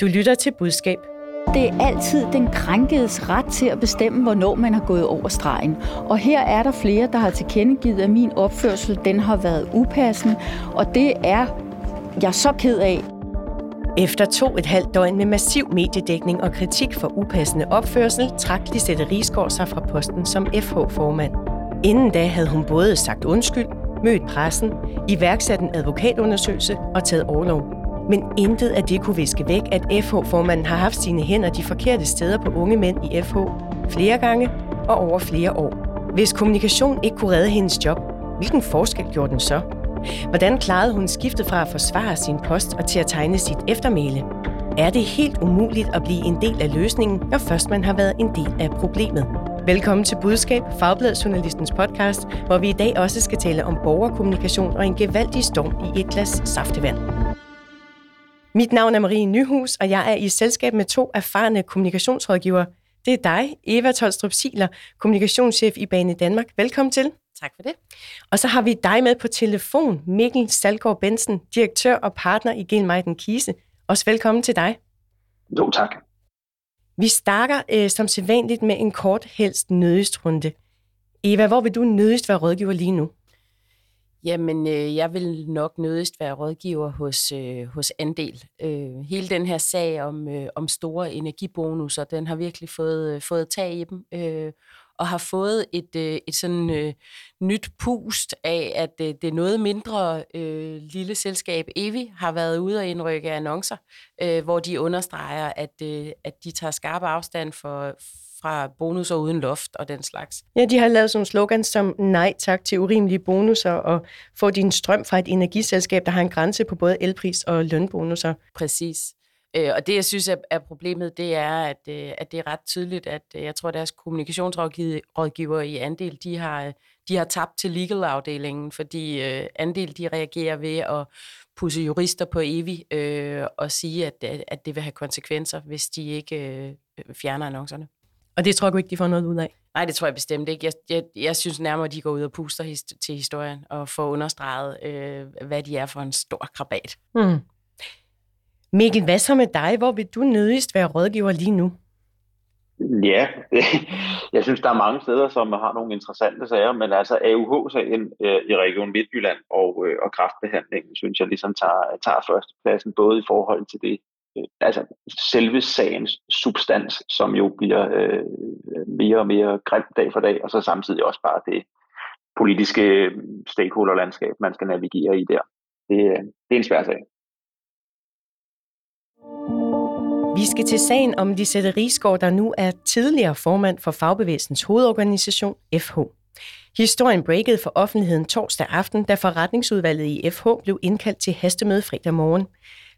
Du lytter til budskab. Det er altid den krænkedes ret til at bestemme, hvornår man har gået over stregen. Og her er der flere, der har tilkendegivet, at min opførsel den har været upassende, og det er jeg så ked af. Efter to et halvt døgn med massiv mediedækning og kritik for upassende opførsel, trak Lisette Risgaard sig fra posten som FH-formand. Inden da havde hun både sagt undskyld, mødt pressen, iværksat en advokatundersøgelse og taget overlov. Men intet af det kunne viske væk, at FH-formanden har haft sine hænder de forkerte steder på unge mænd i FH flere gange og over flere år. Hvis kommunikation ikke kunne redde hendes job, hvilken forskel gjorde den så? Hvordan klarede hun skiftet fra at forsvare sin post og til at tegne sit eftermæle? Er det helt umuligt at blive en del af løsningen, når først man har været en del af problemet? Velkommen til Budskab, Fagbladet Journalistens podcast, hvor vi i dag også skal tale om borgerkommunikation og en gevaldig storm i et glas saftevand. Mit navn er Marie Nyhus, og jeg er i selskab med to erfarne kommunikationsrådgivere. Det er dig, Eva Tolstrup Siler, kommunikationschef i Bane Danmark. Velkommen til. Tak for det. Og så har vi dig med på telefon, Mikkel Salgaard Bensen, direktør og partner i Genmeiden Kise. Også velkommen til dig. Jo, tak. Vi starter øh, som sædvanligt med en kort helst nødigst runde. Eva, hvor vil du nødigst være rådgiver lige nu? Jamen, øh, jeg vil nok nødigst være rådgiver hos, øh, hos Andel. Øh, hele den her sag om, øh, om store energibonusser, den har virkelig fået, øh, fået tag i dem. Øh, og har fået et, øh, et sådan øh, nyt pust af, at øh, det noget mindre øh, lille selskab, Evi, har været ude og indrykke annoncer, øh, hvor de understreger, at, øh, at de tager skarp afstand for, fra bonusser uden loft og den slags. Ja, de har lavet sådan slogans som nej tak til urimelige bonusser og få din strøm fra et energiselskab, der har en grænse på både elpris og lønbonusser. Præcis. Øh, og det, jeg synes er, problemet, det er, at, øh, at det er ret tydeligt, at øh, jeg tror, at deres kommunikationsrådgiver i Andel, de har, de har tabt til legal-afdelingen, fordi Andel, de reagerer ved at pusse jurister på evig øh, og sige, at, at det vil have konsekvenser, hvis de ikke øh, fjerner annoncerne. Og det tror du ikke, de får noget ud af? Nej, det tror jeg bestemt ikke. Jeg, jeg, jeg synes nærmere, at de går ud og puster his, til historien og får understreget, øh, hvad de er for en stor krabat. Mm. Mikkel, hvad så med dig? Hvor vil du nødigst være rådgiver lige nu? Ja, jeg synes, der er mange steder, som har nogle interessante sager, men altså AUH-sagen øh, i Region Midtjylland og, øh, og kraftbehandlingen, synes jeg ligesom tager, tager førstepladsen, både i forhold til det, altså selve sagens substans, som jo bliver øh, mere og mere grimt dag for dag, og så samtidig også bare det politiske øh, stakeholderlandskab, man skal navigere i der. Det, øh, det er en svær sag. Vi skal til sagen om Lisette Rigsgaard, der nu er tidligere formand for Fagbevægelsens hovedorganisation FH. Historien breakede for offentligheden torsdag aften, da forretningsudvalget i FH blev indkaldt til hastemøde fredag morgen.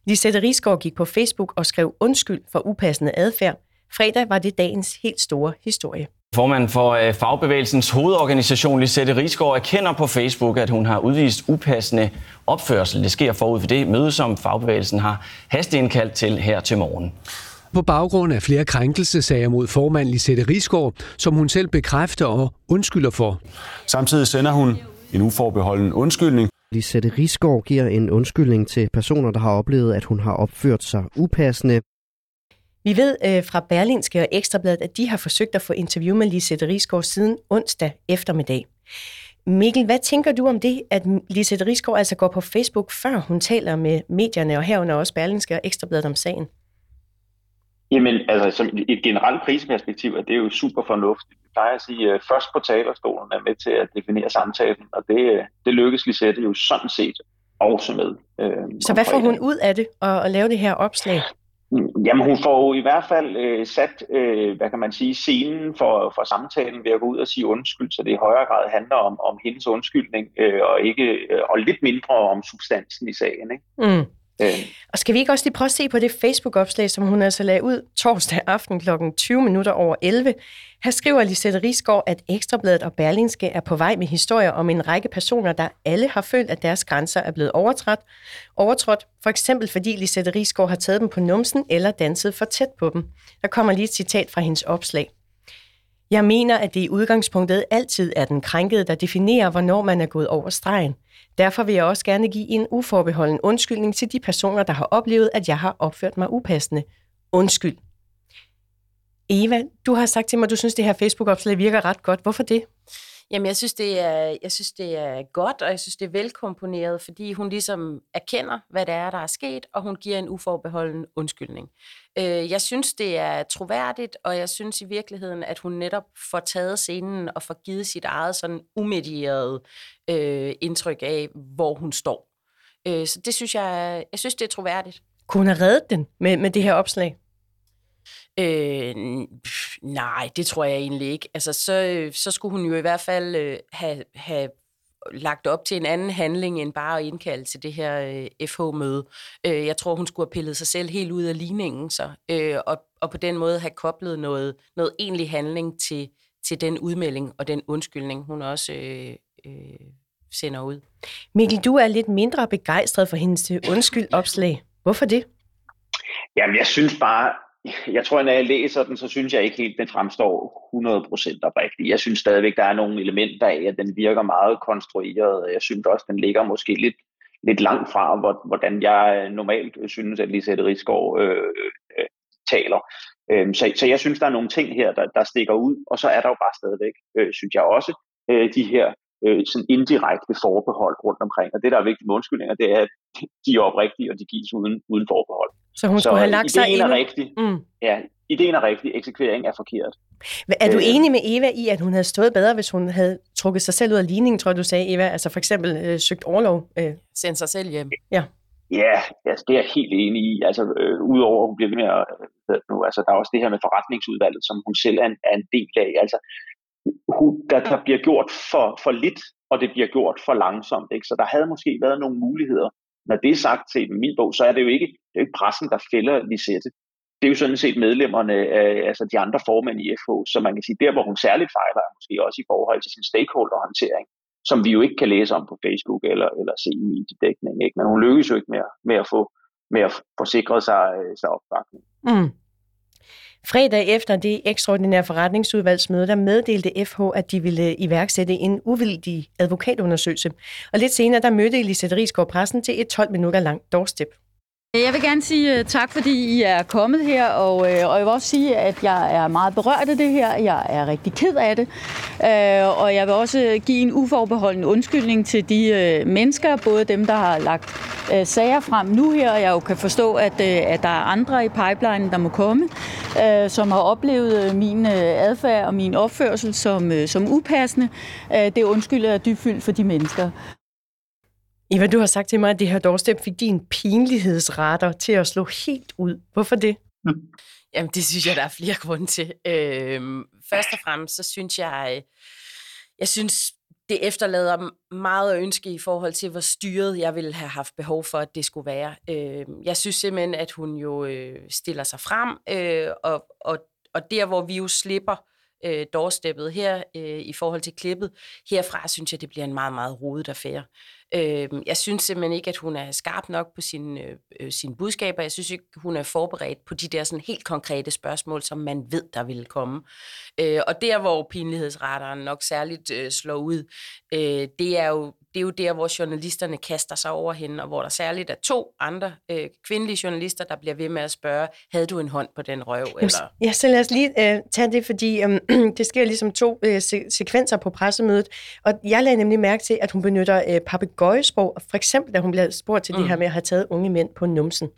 Lisette Rigsgaard gik på Facebook og skrev undskyld for upassende adfærd. Fredag var det dagens helt store historie. Formanden for øh, Fagbevægelsens hovedorganisation, Lisette Rigsgaard, erkender på Facebook, at hun har udvist upassende opførsel. Det sker forud for det møde, som Fagbevægelsen har hasteindkaldt til her til morgen. På baggrund af flere krænkelsesager mod formand Lisette Rigsgaard, som hun selv bekræfter og undskylder for. Samtidig sender hun en uforbeholden undskyldning. Lisette Risgaard giver en undskyldning til personer, der har oplevet, at hun har opført sig upassende. Vi ved øh, fra Berlinske og Ekstrabladet, at de har forsøgt at få interview med Lisette Risgaard siden onsdag eftermiddag. Mikkel, hvad tænker du om det, at Lisette Risgaard altså går på Facebook, før hun taler med medierne, og herunder også Berlinske og Ekstrabladet om sagen? Jamen, altså, som et generelt prisperspektiv er det jo super fornuftigt. Vi plejer at sige, at først på talerstolen er med til at definere samtalen, og det, det lykkes Lisette jo sådan set også med. Øh, Så hvad får hun ud af det, at, at lave det her opslag? Jamen hun får jo i hvert fald øh, sat, øh, hvad kan man sige, scenen for, for samtalen ved at gå ud og sige undskyld, så det i højere grad handler om, om hendes undskyldning, øh, og, ikke, øh, og lidt mindre om substansen i sagen. Ikke? Mm. Øh. Og skal vi ikke også lige prøve at se på det Facebook-opslag, som hun altså lagde ud torsdag aften kl. 20 minutter over 11. Her skriver Lisette Risgaard, at Ekstrabladet og Berlingske er på vej med historier om en række personer, der alle har følt, at deres grænser er blevet overtrådt. overtrådt for eksempel fordi Lisette Risgaard har taget dem på numsen eller danset for tæt på dem. Der kommer lige et citat fra hendes opslag. Jeg mener, at det i udgangspunktet altid er den krænkede, der definerer, hvornår man er gået over stregen. Derfor vil jeg også gerne give en uforbeholden undskyldning til de personer, der har oplevet, at jeg har opført mig upassende. Undskyld. Eva, du har sagt til mig, at du synes, at det her Facebook-opslag virker ret godt. Hvorfor det? Jamen, jeg synes, det er, jeg synes, det er godt, og jeg synes, det er velkomponeret, fordi hun ligesom erkender, hvad det er, der er sket, og hun giver en uforbeholden undskyldning. Øh, jeg synes, det er troværdigt, og jeg synes i virkeligheden, at hun netop får taget scenen og får givet sit eget sådan umedieret øh, indtryk af, hvor hun står. Øh, så det synes jeg, jeg synes, det er troværdigt. Kunne hun have reddet den med, med det her opslag? Øh, nej, det tror jeg egentlig ikke. Altså, så, så skulle hun jo i hvert fald øh, have, have lagt op til en anden handling end bare at indkalde til det her øh, FH-møde. Øh, jeg tror, hun skulle have pillet sig selv helt ud af ligningen, så, øh, og, og på den måde have koblet noget, noget egentlig handling til, til den udmelding og den undskyldning, hun også øh, øh, sender ud. Mikkel, du er lidt mindre begejstret for hendes undskyld opslag. Hvorfor det? Jamen, jeg synes bare, jeg tror, når jeg læser den, så synes jeg ikke helt, den fremstår 100% oprigtigt. Jeg synes stadigvæk, der er nogle elementer af, at den virker meget konstrueret. Jeg synes også, den ligger måske lidt, lidt langt fra, hvordan jeg øh, normalt øh, synes, at Lisette Rigsgaard øh, øh, taler. Øh, så, så jeg synes, der er nogle ting her, der, der stikker ud, og så er der jo bare stadigvæk, øh, synes jeg også, øh, de her øh, sådan indirekte forbehold rundt omkring. Og det, der er vigtigt med undskyldninger, det er, at de er oprigtige, og de gives uden, uden forbehold. Så hun skulle have lagt sig ind... er rigtig. Mm. Ja, ideen er rigtig, eksekvering er forkert. Er du øh, enig med Eva i, at hun havde stået bedre, hvis hun havde trukket sig selv ud af ligningen, tror jeg, du sagde, Eva? Altså for eksempel øh, søgt overlov? Øh. Sendt sig selv hjem. Ja. Ja, altså, det er jeg helt enig i. Altså, øh, udover at hun bliver ved med at, øh, nu, altså, der er også det her med forretningsudvalget, som hun selv er en, er en del af. Altså, der, der bliver gjort for, for lidt, og det bliver gjort for langsomt. Ikke? Så der havde måske været nogle muligheder. Når det er sagt til min bog, så er det jo ikke, det er jo ikke pressen, der fælder Lisette. Det er jo sådan set medlemmerne, af, altså de andre formænd i FH, så man kan sige, der hvor hun særligt fejler, er måske også i forhold til sin stakeholderhåndtering, som vi jo ikke kan læse om på Facebook eller, eller se i mediedækning. Ikke? Men hun lykkes jo ikke med, med at få med at forsikre sig, sig opbakning. Mm. Fredag efter det ekstraordinære forretningsudvalgsmøde, der meddelte FH, at de ville øh, iværksætte en uvildig advokatundersøgelse. Og lidt senere, der mødte Elisabeth Rigsgaard pressen til et 12 minutter langt doorstep. Jeg vil gerne sige øh, tak, fordi I er kommet her, og, øh, og jeg vil også sige, at jeg er meget berørt af det her. Jeg er rigtig ked af det, øh, og jeg vil også give en uforbeholden undskyldning til de mennesker, både dem, der har lagt sager frem nu her, og jeg jo kan forstå, at, at der er andre i pipeline, der må komme, som har oplevet min adfærd og min opførsel som, som upassende. Det undskylder jeg dybfyldt for de mennesker. Eva, du har sagt til mig, at det her doorstep fik din pinlighedsretter til at slå helt ud. Hvorfor det? Jamen, det synes jeg, der er flere grunde til. Øhm, først og fremmest, så synes jeg, jeg synes, det efterlader meget at ønske i forhold til, hvor styret jeg ville have haft behov for, at det skulle være. Øhm, jeg synes simpelthen, at hun jo øh, stiller sig frem, øh, og, og, og der, hvor vi jo slipper øh, doorsteppet her øh, i forhold til klippet, herfra synes jeg, det bliver en meget, meget rodet affære. Øh, jeg synes simpelthen ikke, at hun er skarp nok på sine, øh, øh, sine budskaber. Jeg synes ikke, hun er forberedt på de der sådan helt konkrete spørgsmål, som man ved, der vil komme. Øh, og der, hvor pinlighedsretteren nok særligt øh, slår ud, øh, det er jo det er jo der, hvor journalisterne kaster sig over hende, og hvor der særligt er to andre øh, kvindelige journalister, der bliver ved med at spørge, havde du en hånd på den røv? Eller? Ja, så lad os lige øh, tage det, fordi øh, det sker ligesom to øh, se- sekvenser på pressemødet, og jeg lagde nemlig mærke til, at hun benytter øh, papegøjesprog, for eksempel da hun bliver spurgt til mm. det her med at have taget unge mænd på numsen.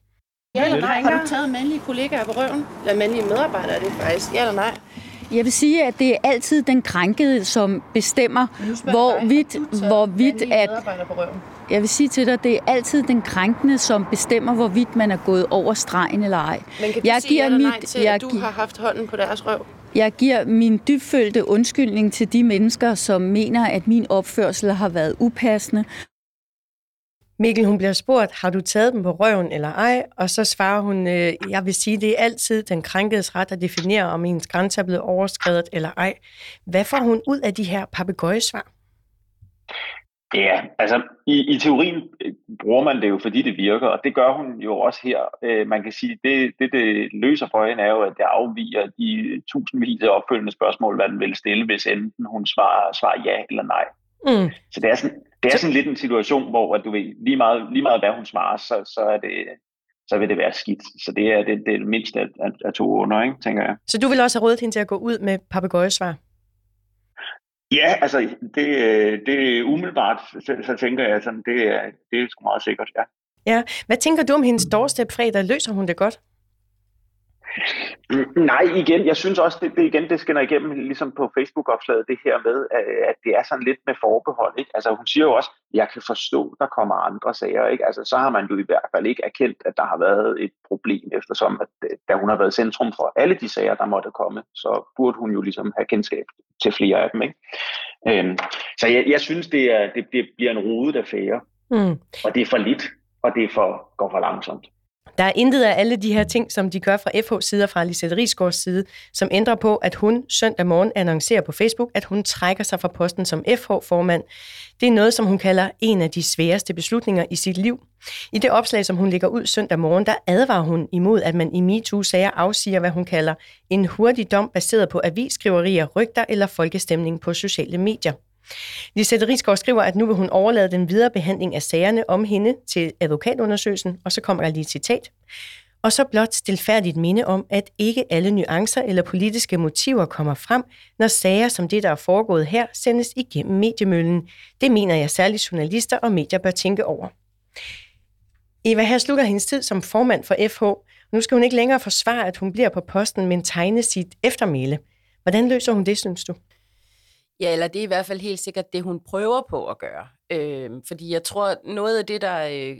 Ja eller nej? Har du taget mandlige kollegaer på røven? Eller mandlige medarbejdere er det faktisk? Ja eller nej? Jeg vil sige, at det er altid den krænkede, som bestemmer, hvorvidt, hvorvidt at... Jeg vil sige til dig, at det er altid den krænkende, som bestemmer, hvorvidt man er gået over stregen eller ej. Men kan jeg sige giver mit, nej til, jeg at du har haft hånden på deres røv? Jeg giver min dybfølte undskyldning til de mennesker, som mener, at min opførsel har været upassende, Mikkel, hun bliver spurgt, har du taget dem på røven eller ej? Og så svarer hun, øh, jeg vil sige, det er altid den krænkedes ret at definere, om ens grænse er blevet overskrevet eller ej. Hvad får hun ud af de her papegøjesvar? Ja, altså i, i teorien øh, bruger man det jo, fordi det virker, og det gør hun jo også her. Øh, man kan sige, det, det det løser for hende er jo, at det afviger de tusindvis af opfølgende spørgsmål, hvad den vil stille, hvis enten hun svarer, svarer ja eller nej. Mm. Så det er sådan, det er sådan lidt en situation, hvor at du ved, lige meget, lige meget hvad hun svarer, så, så, er det, så vil det være skidt. Så det er det, det, er det mindste af, af, af to under, ikke, tænker jeg. Så du vil også have rådet hende til at gå ud med papegøjesvar? Ja, altså det, det er umiddelbart, så, så tænker jeg sådan, det er, det er sgu meget sikkert, ja. Ja, hvad tænker du om hendes doorstep fredag? Løser hun det godt? Nej, igen, jeg synes også, det, det igen, det skinner igennem, ligesom på Facebook-opslaget, det her med, at det er sådan lidt med forbehold. Ikke? Altså hun siger jo også, jeg kan forstå, der kommer andre sager. Ikke? Altså så har man jo i hvert fald ikke erkendt, at der har været et problem, eftersom at, øh, da hun har været centrum for alle de sager, der måtte komme, så burde hun jo ligesom have kendskab til flere af dem. Ikke? Øhm, så jeg, jeg synes, det, er, det, det bliver en rodet affære, mm. og det er for lidt, og det er for, går for langsomt. Der er intet af alle de her ting, som de gør fra FH side og fra Lisette Rigsgaards side, som ændrer på, at hun søndag morgen annoncerer på Facebook, at hun trækker sig fra posten som FH-formand. Det er noget, som hun kalder en af de sværeste beslutninger i sit liv. I det opslag, som hun lægger ud søndag morgen, der advarer hun imod, at man i MeToo-sager afsiger, hvad hun kalder en hurtig dom baseret på avisskriverier, rygter eller folkestemning på sociale medier. Lisette Rigsgaard skriver, at nu vil hun overlade den videre behandling af sagerne om hende til advokatundersøgelsen, og så kommer der lige et citat. Og så blot stilfærdigt minde om, at ikke alle nuancer eller politiske motiver kommer frem, når sager som det, der er foregået her, sendes igennem mediemøllen. Det mener jeg særligt journalister og medier bør tænke over. Eva, her slutter hendes tid som formand for FH. Nu skal hun ikke længere forsvare, at hun bliver på posten, men tegne sit eftermæle. Hvordan løser hun det, synes du? Ja, eller det er i hvert fald helt sikkert det, hun prøver på at gøre. Øh, fordi jeg tror, noget af det, der øh,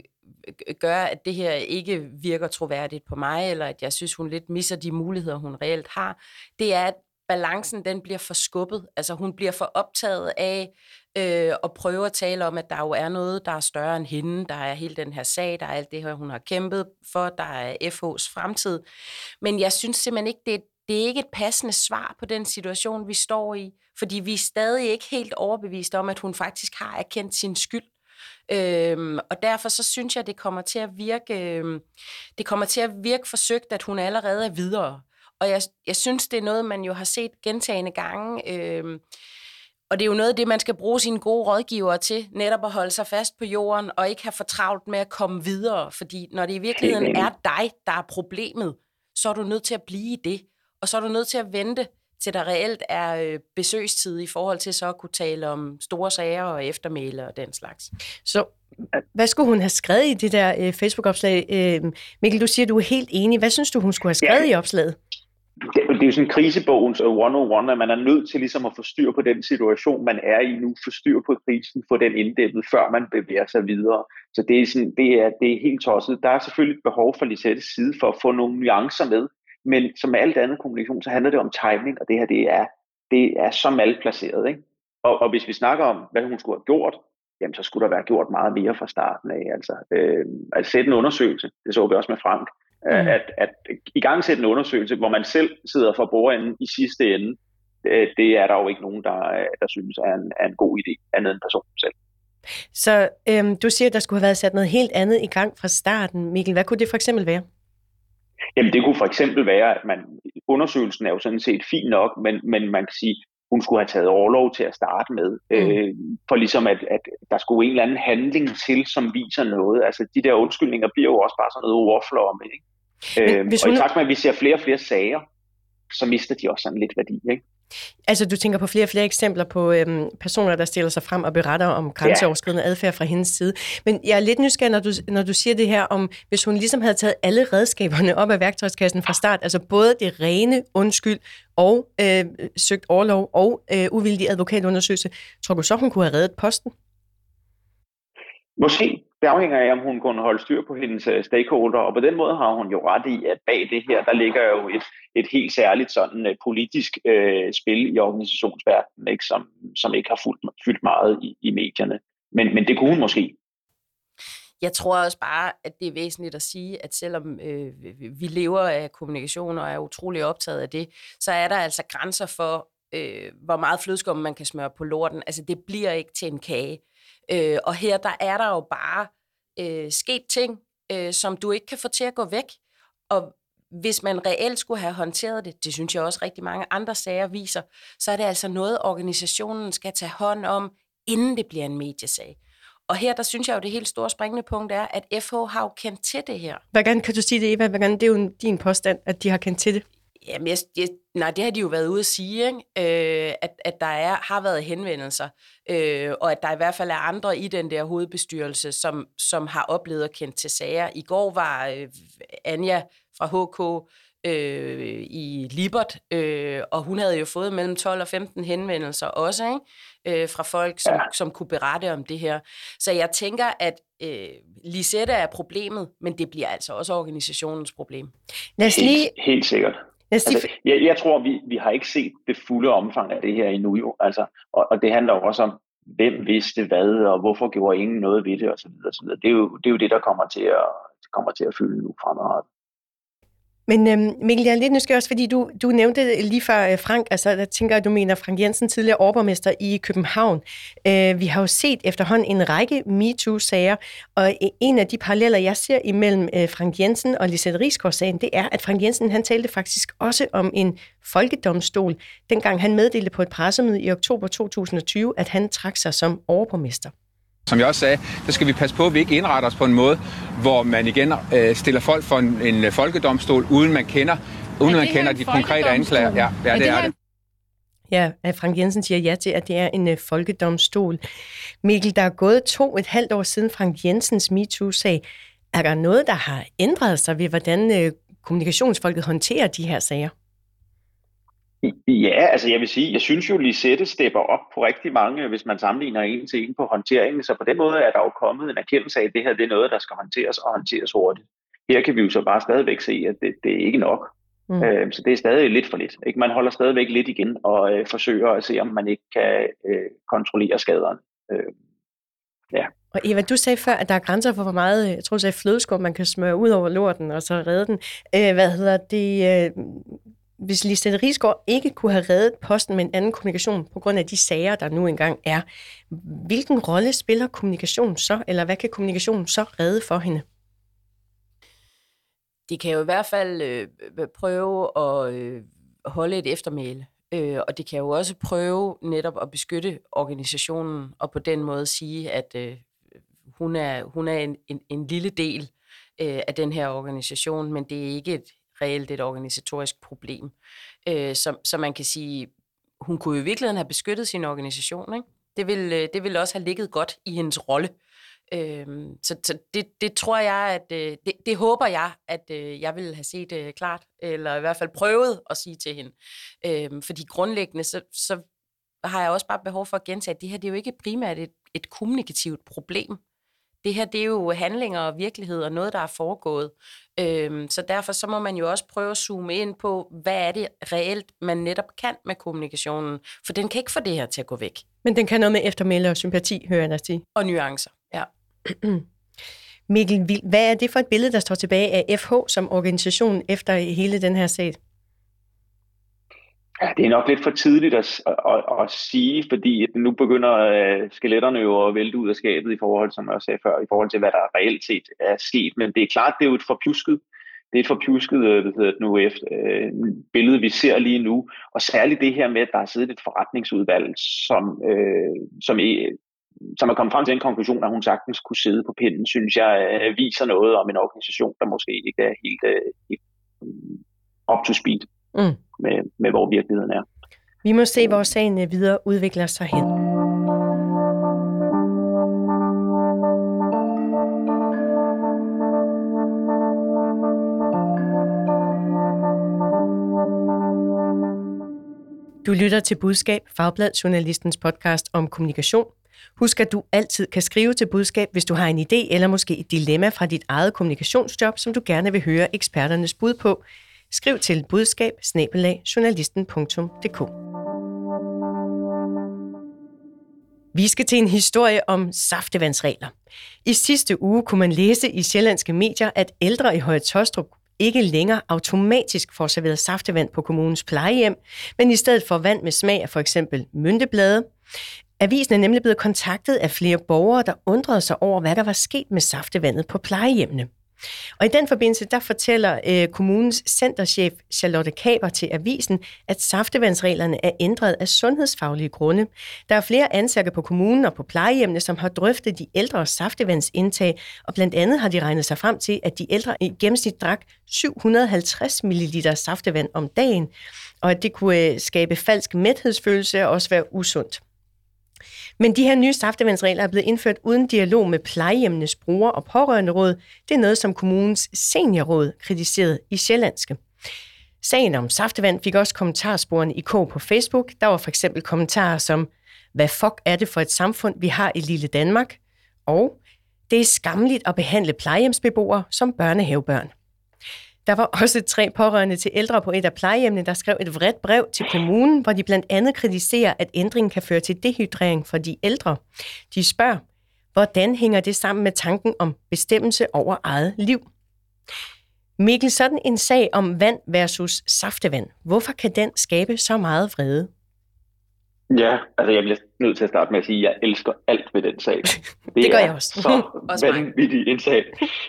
gør, at det her ikke virker troværdigt på mig, eller at jeg synes, hun lidt misser de muligheder, hun reelt har, det er, at balancen den bliver forskubbet. Altså hun bliver for optaget af øh, at prøve at tale om, at der jo er noget, der er større end hende. Der er hele den her sag, der er alt det her, hun har kæmpet for, der er FH's fremtid. Men jeg synes simpelthen ikke, det er, det er ikke et passende svar på den situation, vi står i. Fordi vi er stadig ikke helt overbevist om, at hun faktisk har erkendt sin skyld. Øhm, og derfor så synes jeg, det kommer til at virke, øhm, det kommer til at virke forsøgt, at hun allerede er videre. Og jeg, jeg synes, det er noget, man jo har set gentagende gange. Øhm, og det er jo noget af det, man skal bruge sine gode rådgivere til, netop at holde sig fast på jorden, og ikke have for travlt med at komme videre. Fordi når det i virkeligheden er dig, der er problemet, så er du nødt til at blive i det. Og så er du nødt til at vente til der reelt er øh, besøgstid i forhold til så at kunne tale om store sager og eftermæle og den slags. Så hvad skulle hun have skrevet i det der øh, Facebook-opslag? Øh, Mikkel, du siger, du er helt enig. Hvad synes du, hun skulle have skrevet ja. i opslaget? Det, det er jo sådan krisebogens 101, at man er nødt til ligesom at få styr på den situation, man er i nu, få styr på krisen, få den inddæmmet, før man bevæger sig videre. Så det er, sådan, det er, det er helt tosset. Der er selvfølgelig et behov fra Lisettes side for at få nogle nuancer med, men som med alt andet kommunikation, så handler det om timing, og det her det er, det er så malplaceret. Ikke? Og, og hvis vi snakker om, hvad hun skulle have gjort, jamen så skulle der være gjort meget mere fra starten af. Altså, øh, at sætte en undersøgelse, det så vi også med Frank, mm. at, at i gang sætte en undersøgelse, hvor man selv sidder for bordenden i sidste ende, det, det er der jo ikke nogen, der, der synes er en, er en god idé, andet end personen selv. Så øhm, du siger, at der skulle have været sat noget helt andet i gang fra starten. Mikkel, hvad kunne det for eksempel være? Jamen det kunne for eksempel være, at man, undersøgelsen er jo sådan set fin nok, men, men man kan sige, hun skulle have taget overlov til at starte med. Mm. Øh, for ligesom at, at der skulle en eller anden handling til, som viser noget. Altså de der undskyldninger bliver jo også bare sådan noget overflom. Ikke? Øh, og hun... i takt med, at vi ser flere og flere sager, så mister de også sådan lidt værdi. Ikke? Altså, du tænker på flere og flere eksempler på øhm, personer, der stiller sig frem og beretter om grænseoverskridende ja. adfærd fra hendes side. Men jeg er lidt nysgerrig, når du, når du siger det her om, hvis hun ligesom havde taget alle redskaberne op af værktøjskassen fra start, altså både det rene undskyld og øh, søgt overlov og øh, uvildig advokatundersøgelse, tror du så, hun kunne have reddet posten? Måske. Det afhænger af, om hun kunne holde styr på hendes øh, stakeholder, og på den måde har hun jo ret i, at bag det her, der ligger jo et, et helt særligt sådan øh, politisk øh, spil i organisationsverdenen, ikke, som, som ikke har fulgt, fyldt meget i, i medierne. Men, men det kunne hun måske. Jeg tror også bare, at det er væsentligt at sige, at selvom øh, vi lever af kommunikation og er utrolig optaget af det, så er der altså grænser for, øh, hvor meget flødeskum man kan smøre på lorten. Altså det bliver ikke til en kage. Øh, og her der er der jo bare øh, sket ting, øh, som du ikke kan få til at gå væk. Og hvis man reelt skulle have håndteret det, det synes jeg også rigtig mange andre sager viser, så er det altså noget, organisationen skal tage hånd om, inden det bliver en mediesag. Og her, der synes jeg jo, det helt store springende punkt er, at FH har jo kendt til det her. Hvordan kan du sige det, Eva? Hvordan, det er jo din påstand, at de har kendt til det. Jamen, jeg, jeg, nej, det har de jo været ude at sige, ikke? Øh, at, at der er, har været henvendelser, øh, og at der i hvert fald er andre i den der hovedbestyrelse, som, som har oplevet at kende til sager. I går var øh, Anja fra HK øh, i Libert, øh, og hun havde jo fået mellem 12 og 15 henvendelser også, ikke? Øh, fra folk, som, ja. som kunne berette om det her. Så jeg tænker, at øh, Lisette er problemet, men det bliver altså også organisationens problem. Lad os lige... Helt, helt sikkert. Altså, jeg, jeg tror, vi, vi har ikke set det fulde omfang af det her endnu jo. Altså, og, og det handler også om, hvem vidste hvad, og hvorfor gjorde ingen noget ved det, osv. osv. Det, er jo, det er jo det, der kommer til at, kommer til at fylde nu fremadrettet. Men øhm, Mikkel, jeg er lidt nysgerrig også, fordi du, du nævnte lige før øh, Frank, altså jeg tænker, at du mener Frank Jensen, tidligere overborgmester i København. Øh, vi har jo set efterhånden en række MeToo-sager, og e, en af de paralleller, jeg ser imellem øh, Frank Jensen og Lisette Rigsgaard-sagen, det er, at Frank Jensen han talte faktisk også om en folkedomstol, dengang han meddelte på et pressemøde i oktober 2020, at han trak sig som overborgmester. Som jeg også sagde, så skal vi passe på, at vi ikke indretter os på en måde, hvor man igen øh, stiller folk for en, en folkedomstol, uden man kender, uden man kender de konkrete anklager. Ja, ja det, det er det. Ja, at Frank Jensen siger ja til, at det er en uh, folkedomstol. Mikkel, der er gået to et halvt år siden Frank Jensens MeToo-sag. Er der noget, der har ændret sig ved, hvordan uh, kommunikationsfolket håndterer de her sager? Ja, altså jeg vil sige, jeg synes jo, Lisette stepper op på rigtig mange, hvis man sammenligner en til en på håndteringen. Så på den måde er der jo kommet en erkendelse af, at det her det er noget, der skal håndteres og håndteres hurtigt. Her kan vi jo så bare stadigvæk se, at det, det er ikke nok. Mm. Øh, så det er stadig lidt for lidt. Ikke? Man holder stadigvæk lidt igen og øh, forsøger at se, om man ikke kan øh, kontrollere skaderne. Øh, ja. Og Eva, du sagde før, at der er grænser for, hvor meget, jeg tror, du sagde flødeskum, man kan smøre ud over lorten og så redde den. Øh, hvad hedder det? Øh, hvis Lisette Rigsgaard ikke kunne have reddet posten med en anden kommunikation på grund af de sager, der nu engang er, hvilken rolle spiller kommunikation så, eller hvad kan kommunikation så redde for hende? De kan jo i hvert fald øh, prøve at øh, holde et eftermæle, øh, og det kan jo også prøve netop at beskytte organisationen, og på den måde sige, at øh, hun er, hun er en, en, en lille del øh, af den her organisation, men det er ikke et reelt et organisatorisk problem. Øh, så, så man kan sige, hun kunne jo i virkeligheden have beskyttet sin organisation. Ikke? Det, ville, øh, det ville også have ligget godt i hendes rolle. Øh, så så det, det tror jeg, at øh, det, det håber jeg, at øh, jeg ville have set øh, klart, eller i hvert fald prøvet at sige til hende. Øh, fordi grundlæggende, så, så har jeg også bare behov for at gentage, at det her det er jo ikke primært et, et kommunikativt problem. Det her, det er jo handlinger og virkelighed og noget, der er foregået. Øhm, så derfor så må man jo også prøve at zoome ind på, hvad er det reelt, man netop kan med kommunikationen. For den kan ikke få det her til at gå væk. Men den kan noget med eftermæle og sympati, hører jeg dig sige. Og nuancer, ja. Mikkel, hvad er det for et billede, der står tilbage af FH som organisation efter hele den her sag? Ja, det er nok lidt for tidligt at, at, at, at sige, fordi nu begynder øh, skeletterne jo at vælte ud af skabet i forhold, som jeg sagde før, i forhold til, hvad der reelt set er sket. Men det er klart, det er jo et forpjusket, det er et forpjusket øh, det nu, efter, øh, billede, vi ser lige nu. Og særligt det her med, at der har siddet et forretningsudvalg, som, øh, som, som er kommet frem til en konklusion, at hun sagtens kunne sidde på pinden, synes jeg øh, viser noget om en organisation, der måske ikke er helt, øh, helt mm, up to speed mm med, med, hvor virkeligheden er. Vi må se, hvor sagen øh, videre udvikler sig hen. Du lytter til Budskab, Fagblad Journalistens podcast om kommunikation. Husk, at du altid kan skrive til budskab, hvis du har en idé eller måske et dilemma fra dit eget kommunikationsjob, som du gerne vil høre eksperternes bud på. Skriv til budskab Vi skal til en historie om saftevandsregler. I sidste uge kunne man læse i sjællandske medier, at ældre i Høje Tostrup ikke længere automatisk får serveret saftevand på kommunens plejehjem, men i stedet får vand med smag af for eksempel mynteblade. Avisen er nemlig blevet kontaktet af flere borgere, der undrede sig over, hvad der var sket med saftevandet på plejehjemmene. Og i den forbindelse, der fortæller øh, kommunens centerchef Charlotte Kaber til avisen, at saftevandsreglerne er ændret af sundhedsfaglige grunde. Der er flere ansatte på kommunen og på plejehjemmene, som har drøftet de ældre saftevandsindtag, og blandt andet har de regnet sig frem til, at de ældre i gennemsnit drak 750 ml saftevand om dagen, og at det kunne øh, skabe falsk mæthedsfølelse og også være usundt. Men de her nye saftevandsregler er blevet indført uden dialog med plejehjemmenes brugere og pårørende råd. Det er noget, som kommunens seniorråd kritiserede i Sjællandske. Sagen om saftevand fik også kommentarsporene i K på Facebook. Der var for eksempel kommentarer som, hvad fuck er det for et samfund, vi har i lille Danmark? Og det er skamligt at behandle plejehjemsbeboere som børnehavebørn. Der var også tre pårørende til ældre på et af plejehjemmene, der skrev et vredt brev til kommunen, hvor de blandt andet kritiserer, at ændringen kan føre til dehydrering for de ældre. De spørger, hvordan hænger det sammen med tanken om bestemmelse over eget liv? Mikkel, sådan en sag om vand versus saftevand, hvorfor kan den skabe så meget vrede? Ja, altså jeg bliver nødt til at starte med at sige, at jeg elsker alt ved den sag. Det, det gør jeg også. så vanvittig en sag.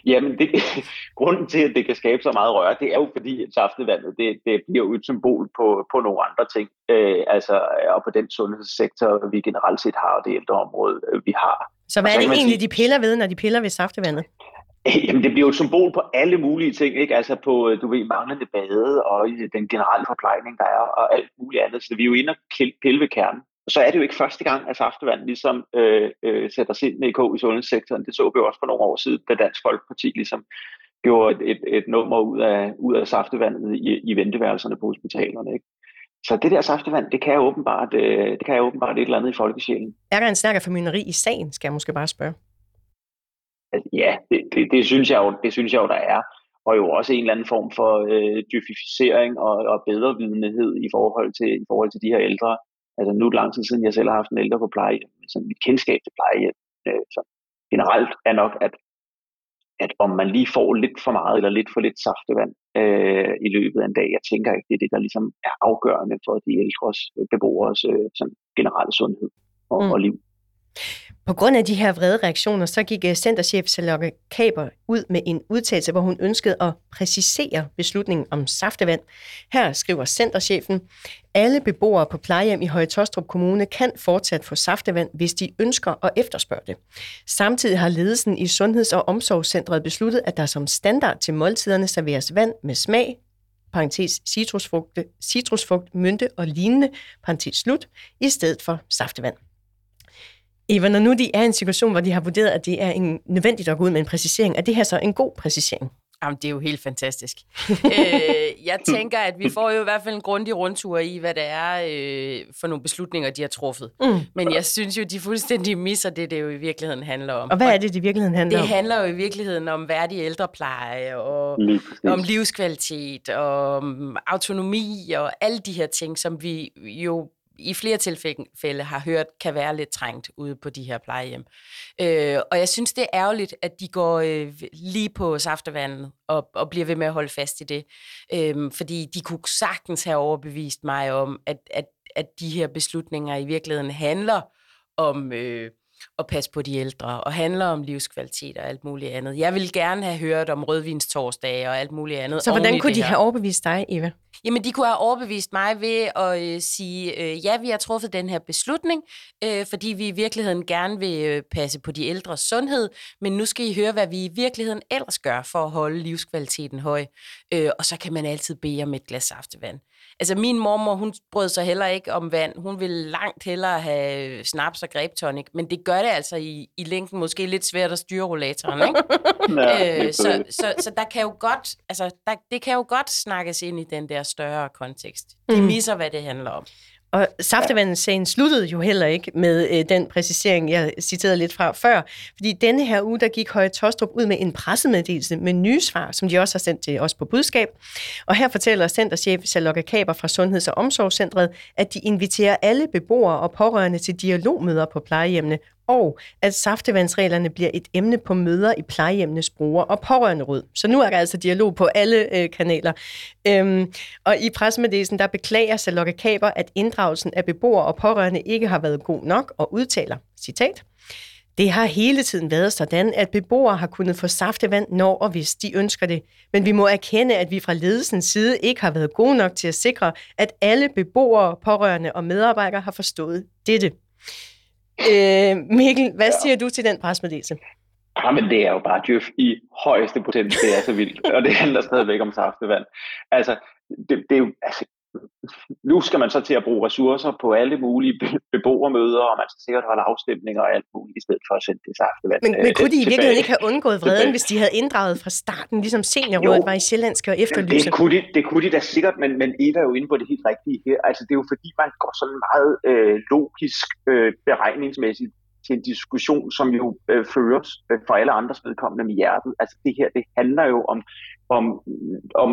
Jamen, det, grunden til, at det kan skabe så meget røre, det er jo fordi, at saftevandet, det, det bliver jo et symbol på, på nogle andre ting. Øh, altså, og på den sundhedssektor, vi generelt set har, og det ældreområde, øh, vi har. Så hvad er det egentlig, sige, de piller ved, når de piller ved saftevandet? Jamen, det bliver jo et symbol på alle mulige ting, ikke? Altså på, øh, du ved, manglende bade og øh, den generelle forplejning, der er, og alt muligt andet. Så vi er jo inde og pille ved kernen. Så er det jo ikke første gang, at saftevand ligesom øh, øh, sætter sig ind i K i sundhedssektoren. Det så vi jo også for nogle år siden, da Dansk Folkeparti ligesom gjorde et, et, et nummer ud af, ud af saftevandet i, i venteværelserne på hospitalerne. Ikke? Så det der saftevand, det kan jo åbenbart, øh, det kan jo åbenbart et eller andet i folkesjælen. Er der en stærkere formynderi i sagen, skal jeg måske bare spørge? Ja, det, det, det, synes jeg jo, det synes jeg jo, der er. Og jo også en eller anden form for øh, dyfificering og, og bedre videnhed i forhold, til, i forhold til de her ældre. Altså nu er det lang tid siden, jeg selv har haft en ældre på plejehjem. Så mit kendskab til plejehjem øh, så generelt er nok, at, at om man lige får lidt for meget eller lidt for lidt saftevand øh, i løbet af en dag, jeg tænker ikke, det er det, der ligesom er afgørende for de ældres beboers øh, sådan generelle sundhed og, mm. og liv. På grund af de her vrede reaktioner, så gik øh, centerchef Salokke Kaber ud med en udtalelse, hvor hun ønskede at præcisere beslutningen om saftevand. Her skriver centerchefen, alle beboere på plejehjem i Høje Tostrup Kommune kan fortsat få saftevand, hvis de ønsker og efterspørger det. Samtidig har ledelsen i Sundheds- og Omsorgscentret besluttet, at der som standard til måltiderne serveres vand med smag, parentes citrusfrugt, citrusfrugt, mynte og lignende, parentes slut, i stedet for saftevand. Eva, når nu de er i en situation, hvor de har vurderet, at det er en, nødvendigt at gå ud med en præcisering, er det her så en god præcisering? Jamen, det er jo helt fantastisk. øh, jeg tænker, at vi får jo i hvert fald en grundig rundtur i, hvad det er øh, for nogle beslutninger, de har truffet. Mm. Men jeg synes jo, de fuldstændig misser det, det jo i virkeligheden handler om. Og hvad er det, det i virkeligheden handler det om? Det handler jo i virkeligheden om værdig ældrepleje, og om livskvalitet, og om autonomi, og alle de her ting, som vi jo i flere tilfælde har hørt, kan være lidt trængt ude på de her plejehjem. Øh, og jeg synes, det er ærgerligt, at de går øh, lige på saftevandet og, og bliver ved med at holde fast i det. Øh, fordi de kunne sagtens have overbevist mig om, at, at, at de her beslutninger i virkeligheden handler om... Øh, at passe på de ældre, og handler om livskvalitet og alt muligt andet. Jeg vil gerne have hørt om rødvinstorsdage og alt muligt andet. Så hvordan kunne de have overbevist dig, Eva? Jamen, de kunne have overbevist mig ved at øh, sige, øh, ja, vi har truffet den her beslutning, øh, fordi vi i virkeligheden gerne vil øh, passe på de ældres sundhed, men nu skal I høre, hvad vi i virkeligheden ellers gør for at holde livskvaliteten høj. Øh, og så kan man altid bede om et glas saftevand. Altså min mormor, hun brød sig heller ikke om vand. Hun ville langt hellere have snaps og grebtonic, men det gør det altså i, i længden måske lidt svært at styre rollatoren, ikke? ja, øh, så, så, så der kan jo godt, altså der, det kan jo godt snakkes ind i den der større kontekst. De mm. misser, hvad det handler om. Og saftevandssagen sluttede jo heller ikke med øh, den præcisering, jeg citerede lidt fra før. Fordi denne her uge, der gik Høje Tostrup ud med en pressemeddelelse med nye svar, som de også har sendt til os på budskab. Og her fortæller centerchef Charlotte Kaber fra Sundheds- og Omsorgscentret, at de inviterer alle beboere og pårørende til dialogmøder på plejehjemmene og at saftevandsreglerne bliver et emne på møder i plejehjemmenes bruger- og pårørenderåd. Så nu er der altså dialog på alle øh, kanaler. Øhm, og i pressemeddelelsen, der beklager Salokke Kaber, at inddragelsen af beboere og pårørende ikke har været god nok, og udtaler, citat, det har hele tiden været sådan, at beboere har kunnet få saftevand, når og hvis de ønsker det. Men vi må erkende, at vi fra ledelsens side ikke har været gode nok til at sikre, at alle beboere, pårørende og medarbejdere har forstået dette. Øh, Mikkel, hvad siger du til den presmeddelelse? Jamen, det er jo bare djøf i højeste potens. Det er så vildt. Og det handler stadigvæk om saftevand. Altså, det, det er jo, altså, nu skal man så til at bruge ressourcer på alle mulige beboermøder, og man skal sikkert holde afstemninger og alt muligt, i stedet for at sende det saftevand Men, men kunne de i virkeligheden ikke have undgået vreden, hvis de havde inddraget fra starten, ligesom seniorrådet var i Sjællandske og efterlyse? Det kunne, de, det kunne de da sikkert, men, men Eva er jo inde på det helt rigtige her. Altså, det er jo fordi, man går sådan meget øh, logisk, øh, beregningsmæssigt til en diskussion, som jo øh, føres øh, for alle andres vedkommende med hjertet. Altså det her, det handler jo om, om, om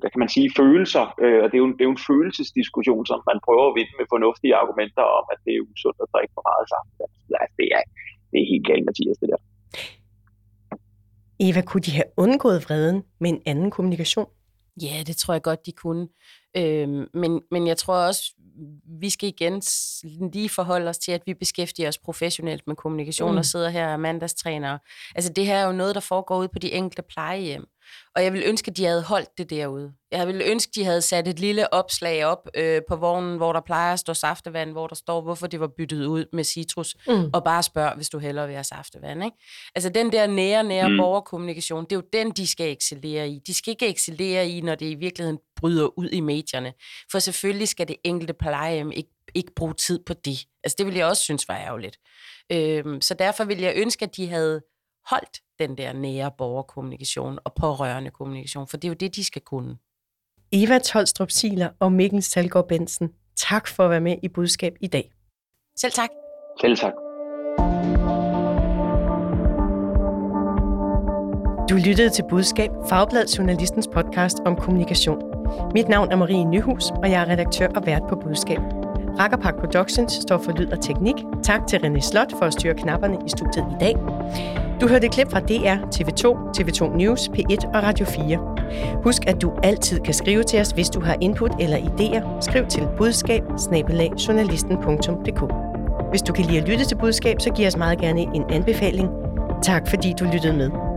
hvad kan man sige, følelser, øh, og det er, jo, det er jo en følelsesdiskussion, som man prøver at vinde med fornuftige argumenter om, at det er usundt at drikke for meget sammen. Altså, det, er, det er helt galt, Mathias, det der. Eva, kunne de have undgået vreden med en anden kommunikation? Ja, det tror jeg godt, de kunne. Øhm, men, men jeg tror også, vi skal igen lige forholde os til, at vi beskæftiger os professionelt med kommunikation mm. og sidder her og mandagstrænere. Altså det her er jo noget, der foregår ud på de enkelte plejehjem. Og jeg vil ønske, at de havde holdt det derude. Jeg ville ønske, at de havde sat et lille opslag op øh, på vognen, hvor der plejer at stå saftevand, hvor der står, hvorfor det var byttet ud med citrus, mm. og bare spørg, hvis du hellere vil have saftevand. Ikke? Altså den der nære, nære mm. borgerkommunikation, det er jo den, de skal excellere i. De skal ikke excellere i, når det i virkeligheden bryder ud i medierne. For selvfølgelig skal det enkelte plejehjem ikke, ikke bruge tid på det. Altså det ville jeg også synes var ærgerligt. Øhm, så derfor ville jeg ønske, at de havde holdt den der nære borgerkommunikation og pårørende kommunikation, for det er jo det, de skal kunne. Eva Tolstrup Siler og Mikkel Salgaard Bensen, tak for at være med i Budskab i dag. Selv tak. Selv tak. Du lyttede til Budskab, Fagbladet Journalistens podcast om kommunikation. Mit navn er Marie Nyhus, og jeg er redaktør og vært på Budskab. Rakkerpark Productions står for lyd og teknik. Tak til René Slot for at styre knapperne i studiet i dag. Du hørte et klip fra DR, TV2, TV2 News, P1 og Radio 4. Husk, at du altid kan skrive til os, hvis du har input eller idéer. Skriv til budskab Hvis du kan lide at lytte til budskab, så giv os meget gerne en anbefaling. Tak fordi du lyttede med.